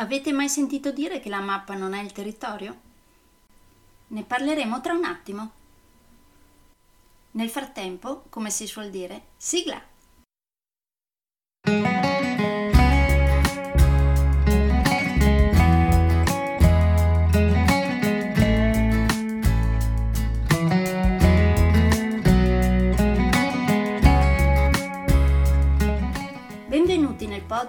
Avete mai sentito dire che la mappa non è il territorio? Ne parleremo tra un attimo. Nel frattempo, come si suol dire, sigla!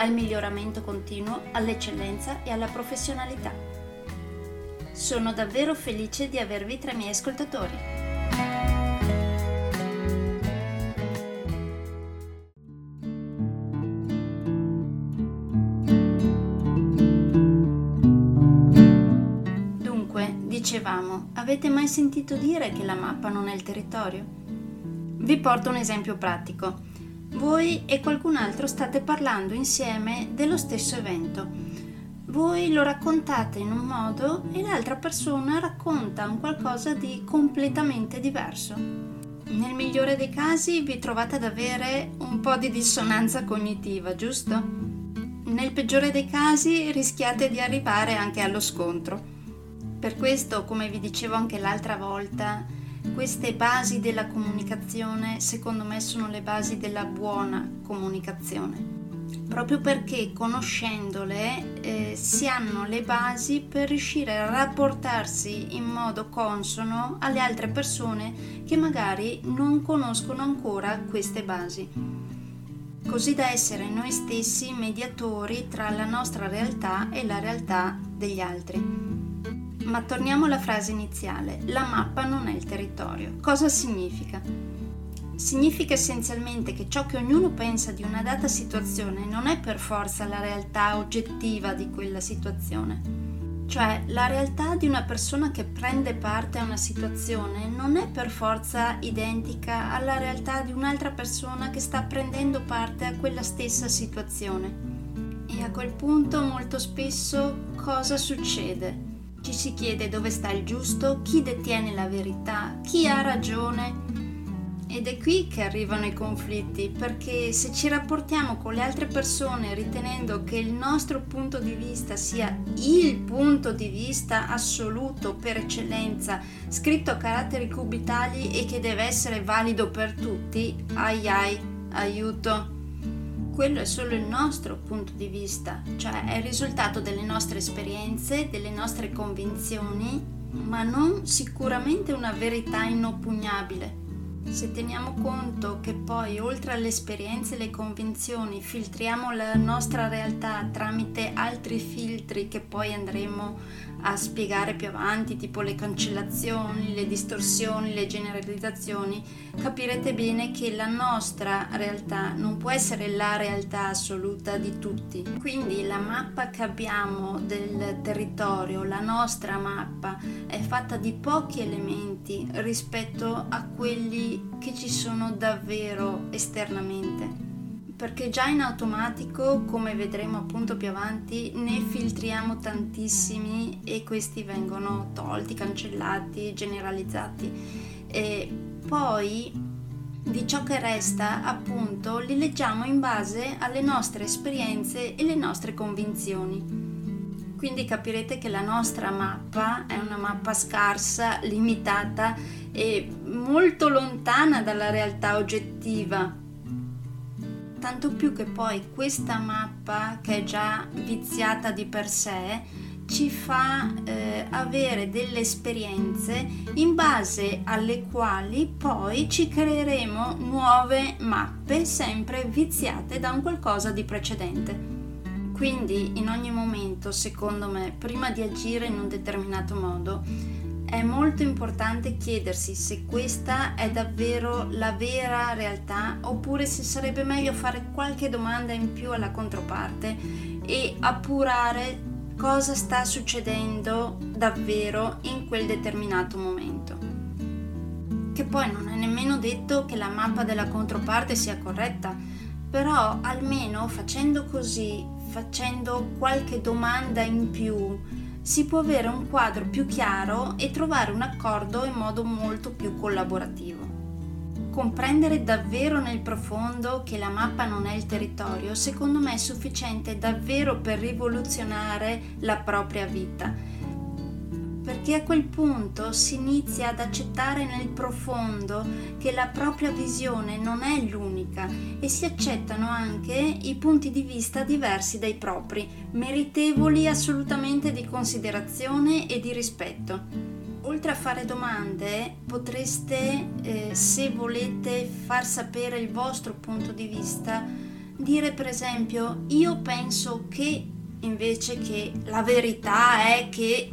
al miglioramento continuo, all'eccellenza e alla professionalità. Sono davvero felice di avervi tra i miei ascoltatori. Dicevamo, avete mai sentito dire che la mappa non è il territorio? Vi porto un esempio pratico. Voi e qualcun altro state parlando insieme dello stesso evento. Voi lo raccontate in un modo e l'altra persona racconta un qualcosa di completamente diverso. Nel migliore dei casi vi trovate ad avere un po' di dissonanza cognitiva, giusto? Nel peggiore dei casi rischiate di arrivare anche allo scontro. Per questo, come vi dicevo anche l'altra volta, queste basi della comunicazione secondo me sono le basi della buona comunicazione. Proprio perché conoscendole eh, si hanno le basi per riuscire a rapportarsi in modo consono alle altre persone che magari non conoscono ancora queste basi così da essere noi stessi mediatori tra la nostra realtà e la realtà degli altri. Ma torniamo alla frase iniziale. La mappa non è il territorio. Cosa significa? Significa essenzialmente che ciò che ognuno pensa di una data situazione non è per forza la realtà oggettiva di quella situazione. Cioè, la realtà di una persona che prende parte a una situazione non è per forza identica alla realtà di un'altra persona che sta prendendo parte a quella stessa situazione. E a quel punto molto spesso cosa succede? Ci si chiede dove sta il giusto, chi detiene la verità, chi ha ragione. Ed è qui che arrivano i conflitti, perché se ci rapportiamo con le altre persone ritenendo che il nostro punto di vista sia il punto di vista assoluto per eccellenza, scritto a caratteri cubitali e che deve essere valido per tutti, ai ai, aiuto quello è solo il nostro punto di vista, cioè è il risultato delle nostre esperienze, delle nostre convinzioni, ma non sicuramente una verità inoppugnabile. Se teniamo conto che poi oltre alle esperienze e le convinzioni filtriamo la nostra realtà tramite altri filtri che poi andremo a spiegare più avanti, tipo le cancellazioni, le distorsioni, le generalizzazioni, capirete bene che la nostra realtà non può essere la realtà assoluta di tutti. Quindi la mappa che abbiamo del territorio, la nostra mappa, è fatta di pochi elementi rispetto a quelli che ci sono davvero esternamente perché già in automatico, come vedremo appunto più avanti, ne filtriamo tantissimi e questi vengono tolti, cancellati, generalizzati. E poi di ciò che resta, appunto, li leggiamo in base alle nostre esperienze e le nostre convinzioni. Quindi capirete che la nostra mappa è una mappa scarsa, limitata e molto lontana dalla realtà oggettiva tanto più che poi questa mappa che è già viziata di per sé ci fa eh, avere delle esperienze in base alle quali poi ci creeremo nuove mappe sempre viziate da un qualcosa di precedente. Quindi in ogni momento, secondo me, prima di agire in un determinato modo, è molto importante chiedersi se questa è davvero la vera realtà oppure se sarebbe meglio fare qualche domanda in più alla controparte e appurare cosa sta succedendo davvero in quel determinato momento. Che poi non è nemmeno detto che la mappa della controparte sia corretta, però almeno facendo così, facendo qualche domanda in più, si può avere un quadro più chiaro e trovare un accordo in modo molto più collaborativo. Comprendere davvero nel profondo che la mappa non è il territorio, secondo me è sufficiente davvero per rivoluzionare la propria vita perché a quel punto si inizia ad accettare nel profondo che la propria visione non è l'unica e si accettano anche i punti di vista diversi dai propri, meritevoli assolutamente di considerazione e di rispetto. Oltre a fare domande, potreste, eh, se volete far sapere il vostro punto di vista, dire per esempio io penso che invece che la verità è che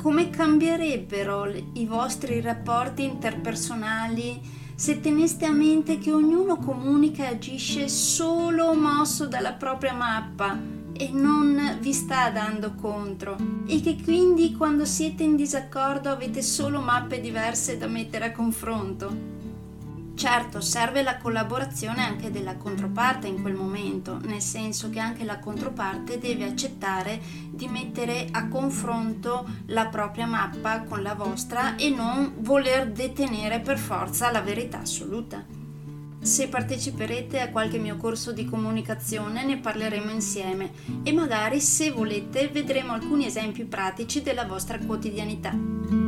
come cambierebbero i vostri rapporti interpersonali se teneste a mente che ognuno comunica e agisce solo mosso dalla propria mappa e non vi sta dando contro e che quindi quando siete in disaccordo avete solo mappe diverse da mettere a confronto? Certo, serve la collaborazione anche della controparte in quel momento, nel senso che anche la controparte deve accettare di mettere a confronto la propria mappa con la vostra e non voler detenere per forza la verità assoluta. Se parteciperete a qualche mio corso di comunicazione ne parleremo insieme e magari se volete vedremo alcuni esempi pratici della vostra quotidianità.